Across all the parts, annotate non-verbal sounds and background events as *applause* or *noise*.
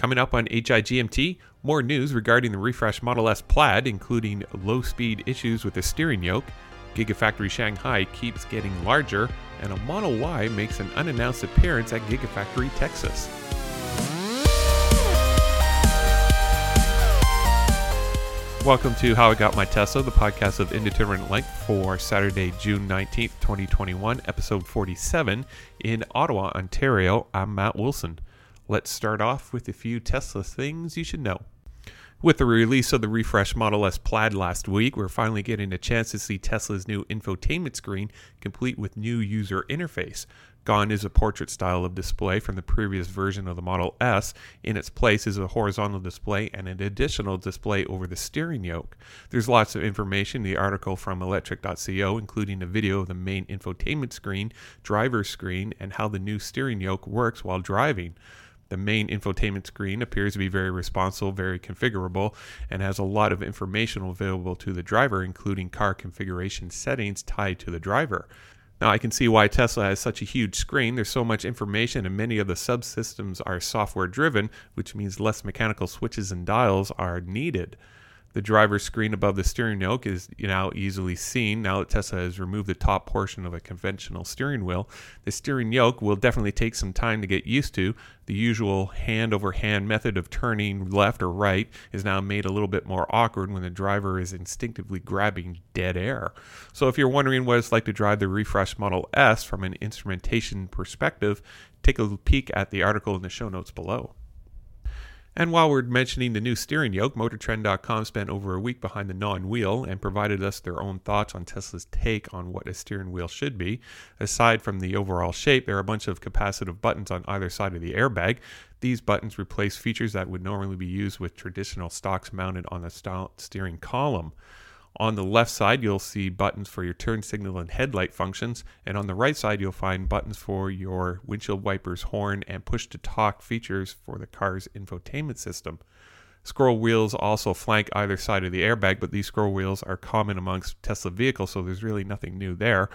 Coming up on HIGMT, more news regarding the refreshed Model S Plaid, including low speed issues with the steering yoke. Gigafactory Shanghai keeps getting larger, and a Model Y makes an unannounced appearance at Gigafactory Texas. Welcome to How I Got My Tesla, the podcast of indeterminate length for Saturday, June 19th, 2021, episode 47 in Ottawa, Ontario. I'm Matt Wilson. Let's start off with a few Tesla things you should know. With the release of the refresh Model S Plaid last week, we're finally getting a chance to see Tesla's new infotainment screen complete with new user interface. Gone is a portrait style of display from the previous version of the Model S. In its place is a horizontal display and an additional display over the steering yoke. There's lots of information in the article from electrek.co, including a video of the main infotainment screen, driver screen, and how the new steering yoke works while driving. The main infotainment screen appears to be very responsive, very configurable, and has a lot of information available to the driver, including car configuration settings tied to the driver. Now, I can see why Tesla has such a huge screen. There's so much information, and many of the subsystems are software driven, which means less mechanical switches and dials are needed. The driver's screen above the steering yoke is now easily seen now that Tesla has removed the top portion of a conventional steering wheel. The steering yoke will definitely take some time to get used to. The usual hand over hand method of turning left or right is now made a little bit more awkward when the driver is instinctively grabbing dead air. So, if you're wondering what it's like to drive the refresh Model S from an instrumentation perspective, take a peek at the article in the show notes below. And while we're mentioning the new steering yoke, MotorTrend.com spent over a week behind the non wheel and provided us their own thoughts on Tesla's take on what a steering wheel should be. Aside from the overall shape, there are a bunch of capacitive buttons on either side of the airbag. These buttons replace features that would normally be used with traditional stocks mounted on the steering column. On the left side, you'll see buttons for your turn signal and headlight functions, and on the right side, you'll find buttons for your windshield wipers, horn, and push to talk features for the car's infotainment system. Scroll wheels also flank either side of the airbag, but these scroll wheels are common amongst Tesla vehicles, so there's really nothing new there.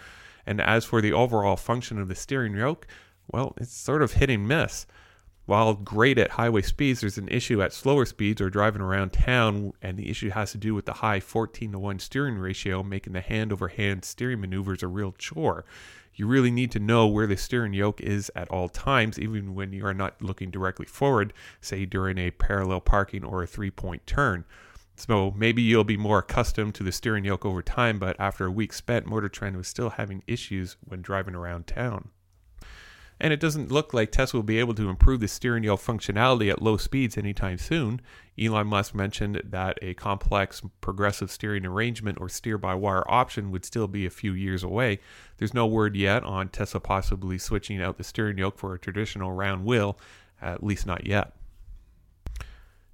And as for the overall function of the steering yoke, well, it's sort of hit and miss. While great at highway speeds, there's an issue at slower speeds or driving around town, and the issue has to do with the high 14 to 1 steering ratio, making the hand over hand steering maneuvers a real chore. You really need to know where the steering yoke is at all times, even when you are not looking directly forward, say during a parallel parking or a three point turn. So maybe you'll be more accustomed to the steering yoke over time, but after a week spent, Motor Trend was still having issues when driving around town and it doesn't look like Tesla will be able to improve the steering wheel functionality at low speeds anytime soon. Elon Musk mentioned that a complex progressive steering arrangement or steer by wire option would still be a few years away. There's no word yet on Tesla possibly switching out the steering yoke for a traditional round wheel, at least not yet.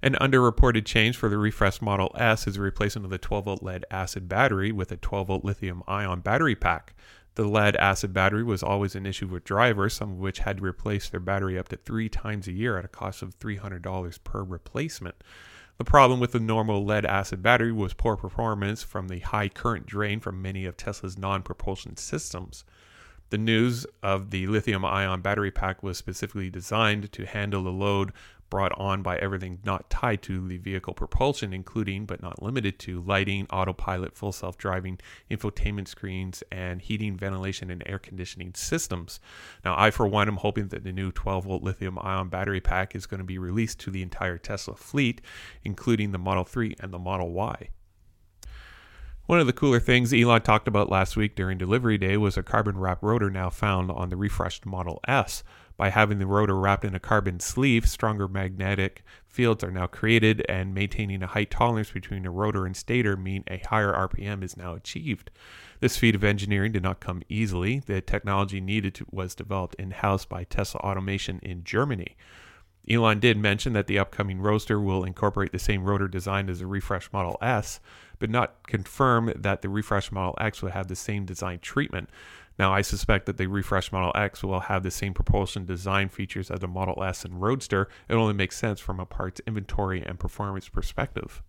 An underreported change for the refreshed Model S is the replacement of the 12 volt lead acid battery with a 12 volt lithium ion battery pack. The lead acid battery was always an issue with drivers, some of which had to replace their battery up to three times a year at a cost of $300 per replacement. The problem with the normal lead acid battery was poor performance from the high current drain from many of Tesla's non propulsion systems. The news of the lithium ion battery pack was specifically designed to handle the load brought on by everything not tied to the vehicle propulsion, including but not limited to lighting, autopilot, full self driving, infotainment screens, and heating, ventilation, and air conditioning systems. Now, I, for one, am hoping that the new 12 volt lithium ion battery pack is going to be released to the entire Tesla fleet, including the Model 3 and the Model Y. One of the cooler things Elon talked about last week during delivery day was a carbon wrap rotor now found on the refreshed Model S. By having the rotor wrapped in a carbon sleeve, stronger magnetic fields are now created, and maintaining a height tolerance between the rotor and stator mean a higher RPM is now achieved. This feat of engineering did not come easily. The technology needed to, was developed in house by Tesla Automation in Germany. Elon did mention that the upcoming Roadster will incorporate the same rotor design as the refresh Model S, but not confirm that the refresh Model X will have the same design treatment. Now, I suspect that the refreshed Model X will have the same propulsion design features as the Model S and Roadster. It only makes sense from a parts inventory and performance perspective.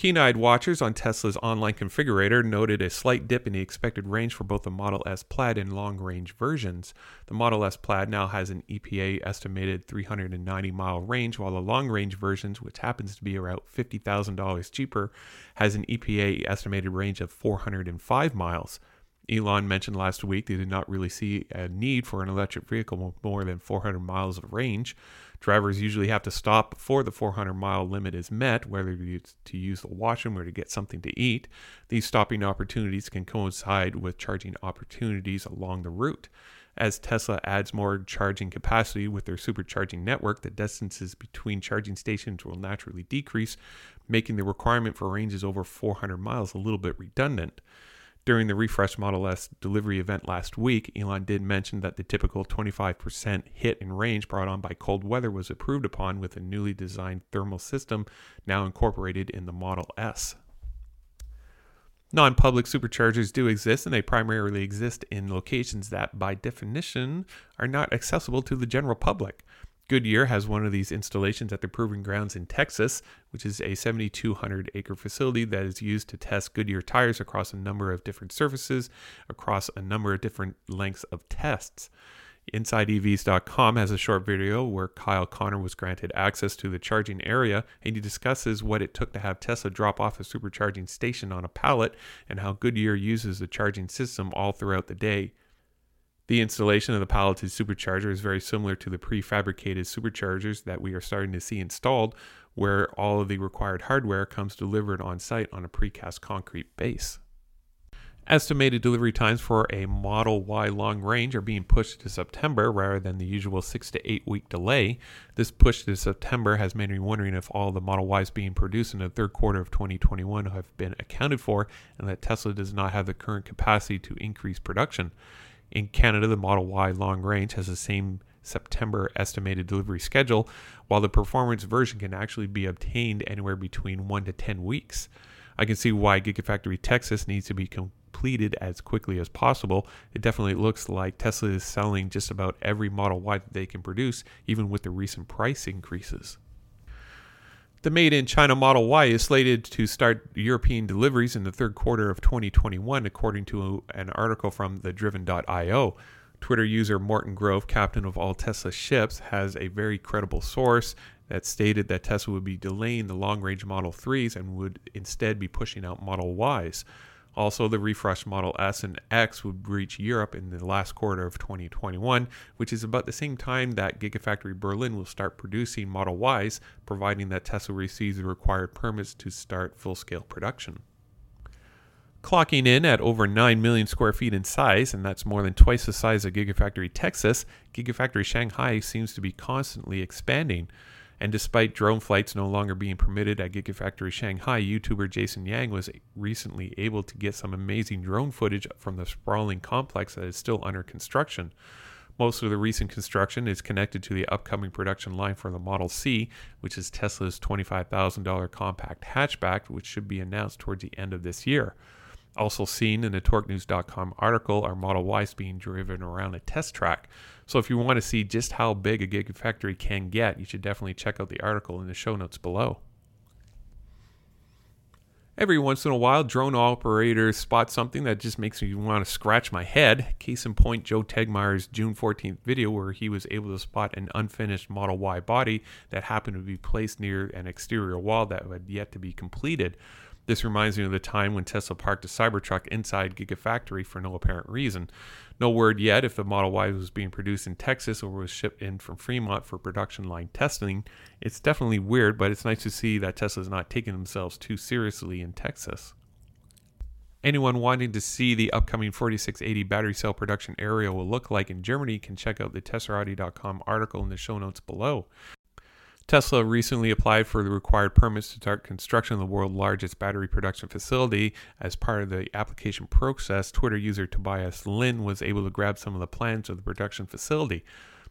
Keen eyed watchers on Tesla's online configurator noted a slight dip in the expected range for both the Model S Plaid and long range versions. The Model S Plaid now has an EPA estimated 390 mile range, while the long range versions, which happens to be around $50,000 cheaper, has an EPA estimated range of 405 miles. Elon mentioned last week they did not really see a need for an electric vehicle with more than 400 miles of range. Drivers usually have to stop before the 400 mile limit is met, whether to use the washroom or to get something to eat. These stopping opportunities can coincide with charging opportunities along the route. As Tesla adds more charging capacity with their supercharging network, the distances between charging stations will naturally decrease, making the requirement for ranges over 400 miles a little bit redundant. During the refresh Model S delivery event last week, Elon did mention that the typical 25% hit in range brought on by cold weather was approved upon with a newly designed thermal system now incorporated in the Model S. Non public superchargers do exist, and they primarily exist in locations that, by definition, are not accessible to the general public. Goodyear has one of these installations at their proving grounds in Texas, which is a 7,200 acre facility that is used to test Goodyear tires across a number of different surfaces, across a number of different lengths of tests. InsideEVs.com has a short video where Kyle Conner was granted access to the charging area and he discusses what it took to have Tesla drop off a supercharging station on a pallet and how Goodyear uses the charging system all throughout the day. The installation of the palleted supercharger is very similar to the prefabricated superchargers that we are starting to see installed, where all of the required hardware comes delivered on site on a precast concrete base. Estimated delivery times for a Model Y long range are being pushed to September rather than the usual six to eight week delay. This push to September has made me wondering if all the Model Ys being produced in the third quarter of 2021 have been accounted for and that Tesla does not have the current capacity to increase production. In Canada, the Model Y long range has the same September estimated delivery schedule, while the performance version can actually be obtained anywhere between 1 to 10 weeks. I can see why Gigafactory Texas needs to be completed as quickly as possible. It definitely looks like Tesla is selling just about every Model Y that they can produce, even with the recent price increases. The made in China Model Y is slated to start European deliveries in the third quarter of 2021, according to an article from thedriven.io. Twitter user Morton Grove, captain of all Tesla ships, has a very credible source that stated that Tesla would be delaying the long range Model 3s and would instead be pushing out Model Ys. Also, the refreshed Model S and X would reach Europe in the last quarter of 2021, which is about the same time that Gigafactory Berlin will start producing Model Ys, providing that Tesla receives the required permits to start full scale production. Clocking in at over 9 million square feet in size, and that's more than twice the size of Gigafactory Texas, Gigafactory Shanghai seems to be constantly expanding. And despite drone flights no longer being permitted at Gigafactory Shanghai, YouTuber Jason Yang was recently able to get some amazing drone footage from the sprawling complex that is still under construction. Most of the recent construction is connected to the upcoming production line for the Model C, which is Tesla's $25,000 compact hatchback, which should be announced towards the end of this year. Also seen in the TorqueNews.com article are Model Ys being driven around a test track. So if you want to see just how big a gigafactory can get, you should definitely check out the article in the show notes below. Every once in a while, drone operators spot something that just makes me want to scratch my head. Case in point, Joe Tegtmeyer's June 14th video, where he was able to spot an unfinished Model Y body that happened to be placed near an exterior wall that had yet to be completed. This reminds me of the time when Tesla parked a Cybertruck inside Gigafactory for no apparent reason. No word yet if the Model Y was being produced in Texas or was shipped in from Fremont for production line testing. It's definitely weird, but it's nice to see that Tesla's not taking themselves too seriously in Texas. Anyone wanting to see the upcoming 4680 battery cell production area will look like in Germany can check out the Teslarati.com article in the show notes below. Tesla recently applied for the required permits to start construction of the world's largest battery production facility. As part of the application process, Twitter user Tobias Lindh was able to grab some of the plans of the production facility.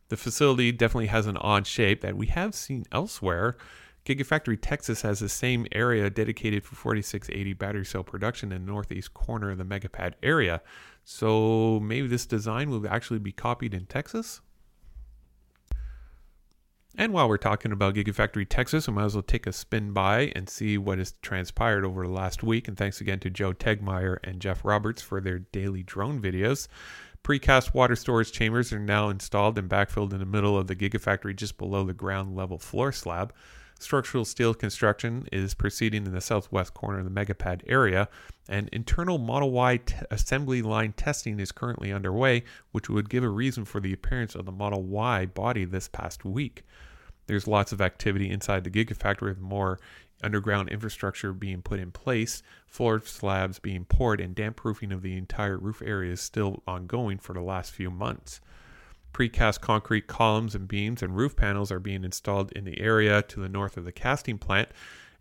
The facility definitely has an odd shape that we have seen elsewhere. Gigafactory Texas has the same area dedicated for 4680 battery cell production in the northeast corner of the Megapad area. So maybe this design will actually be copied in Texas? And while we're talking about Gigafactory Texas, we might as well take a spin by and see what has transpired over the last week. And thanks again to Joe Tegtmeyer and Jeff Roberts for their daily drone videos. Precast water storage chambers are now installed and backfilled in the middle of the Gigafactory just below the ground level floor slab. Structural steel construction is proceeding in the southwest corner of the megapad area, and internal Model Y t- assembly line testing is currently underway, which would give a reason for the appearance of the Model Y body this past week. There's lots of activity inside the Gigafactory with more underground infrastructure being put in place, floor slabs being poured, and damp proofing of the entire roof area is still ongoing for the last few months. Precast concrete columns and beams and roof panels are being installed in the area to the north of the casting plant,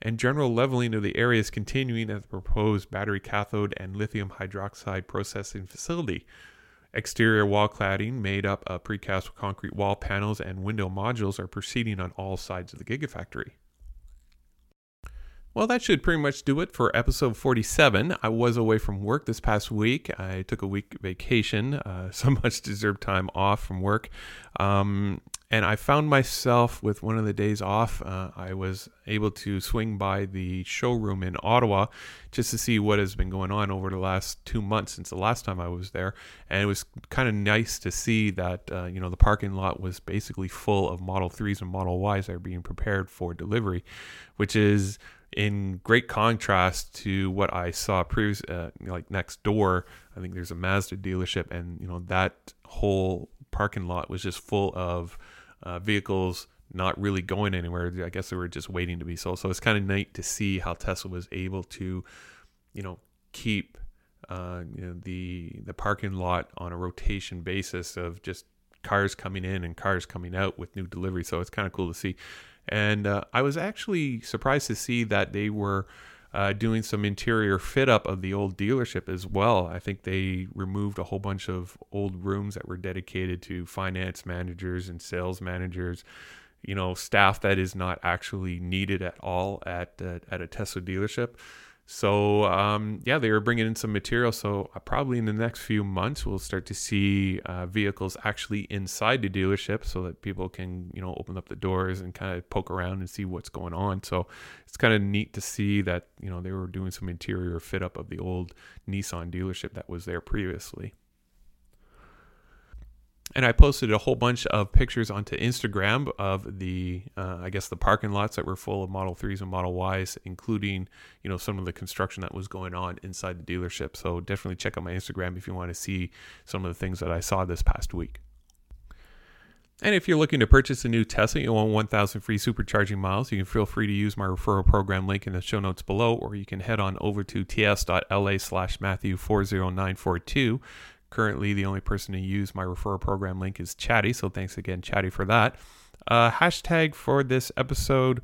and general leveling of the area is continuing at the proposed battery cathode and lithium hydroxide processing facility. Exterior wall cladding made up of precast concrete wall panels and window modules are proceeding on all sides of the Gigafactory. Well, that should pretty much do it for episode 47. I was away from work this past week. I took a week vacation, uh, *laughs* so much deserved time off from work. Um, and I found myself with one of the days off. Uh, I was able to swing by the showroom in Ottawa just to see what has been going on over the last two months since the last time I was there. And it was kind of nice to see that, uh, you know, the parking lot was basically full of Model 3s and Model Ys that are being prepared for delivery, which is in great contrast to what I saw previous, uh, like next door. I think there's a Mazda dealership, and you know that whole parking lot was just full of uh, vehicles not really going anywhere. I guess they were just waiting to be sold. So it's kind of neat to see how Tesla was able to, you know, keep uh, you know, the the parking lot on a rotation basis of just cars coming in and cars coming out with new delivery. So it's kind of cool to see. And uh, I was actually surprised to see that they were uh, doing some interior fit up of the old dealership as well. I think they removed a whole bunch of old rooms that were dedicated to finance managers and sales managers. You know, staff that is not actually needed at all at uh, at a Tesla dealership. So um, yeah, they were bringing in some material. So uh, probably in the next few months, we'll start to see uh, vehicles actually inside the dealership, so that people can you know open up the doors and kind of poke around and see what's going on. So it's kind of neat to see that you know they were doing some interior fit up of the old Nissan dealership that was there previously and I posted a whole bunch of pictures onto Instagram of the, uh, I guess, the parking lots that were full of Model 3s and Model Ys, including, you know, some of the construction that was going on inside the dealership. So definitely check out my Instagram if you want to see some of the things that I saw this past week. And if you're looking to purchase a new Tesla, you want 1,000 free supercharging miles, you can feel free to use my referral program link in the show notes below, or you can head on over to ts.la slash Matthew40942 Currently, the only person to use my referral program link is Chatty, so thanks again, Chatty, for that. Uh, hashtag for this episode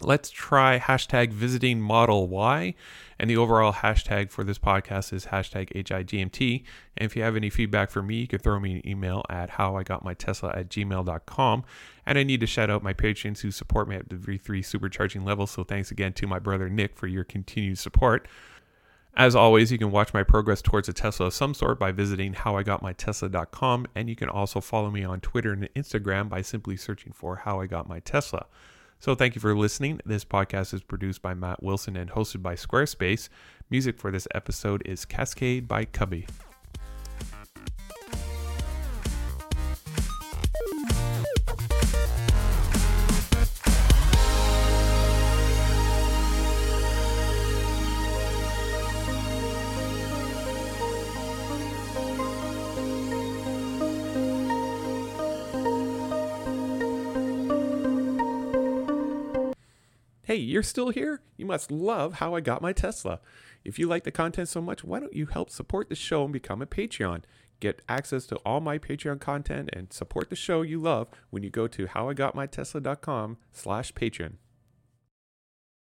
let's try hashtag visiting model Y. And the overall hashtag for this podcast is hashtag HIGMT. And if you have any feedback for me, you can throw me an email at howigotmytesla at gmail.com. And I need to shout out my patrons who support me at the V3 supercharging level. So thanks again to my brother Nick for your continued support. As always, you can watch my progress towards a Tesla of some sort by visiting howigotmytesla.com, and you can also follow me on Twitter and Instagram by simply searching for How I Got My Tesla. So thank you for listening. This podcast is produced by Matt Wilson and hosted by Squarespace. Music for this episode is Cascade by Cubby. Hey, you're still here? You must love how I got my Tesla. If you like the content so much, why don't you help support the show and become a Patreon? Get access to all my Patreon content and support the show you love when you go to howigotmytesla.com slash Patreon.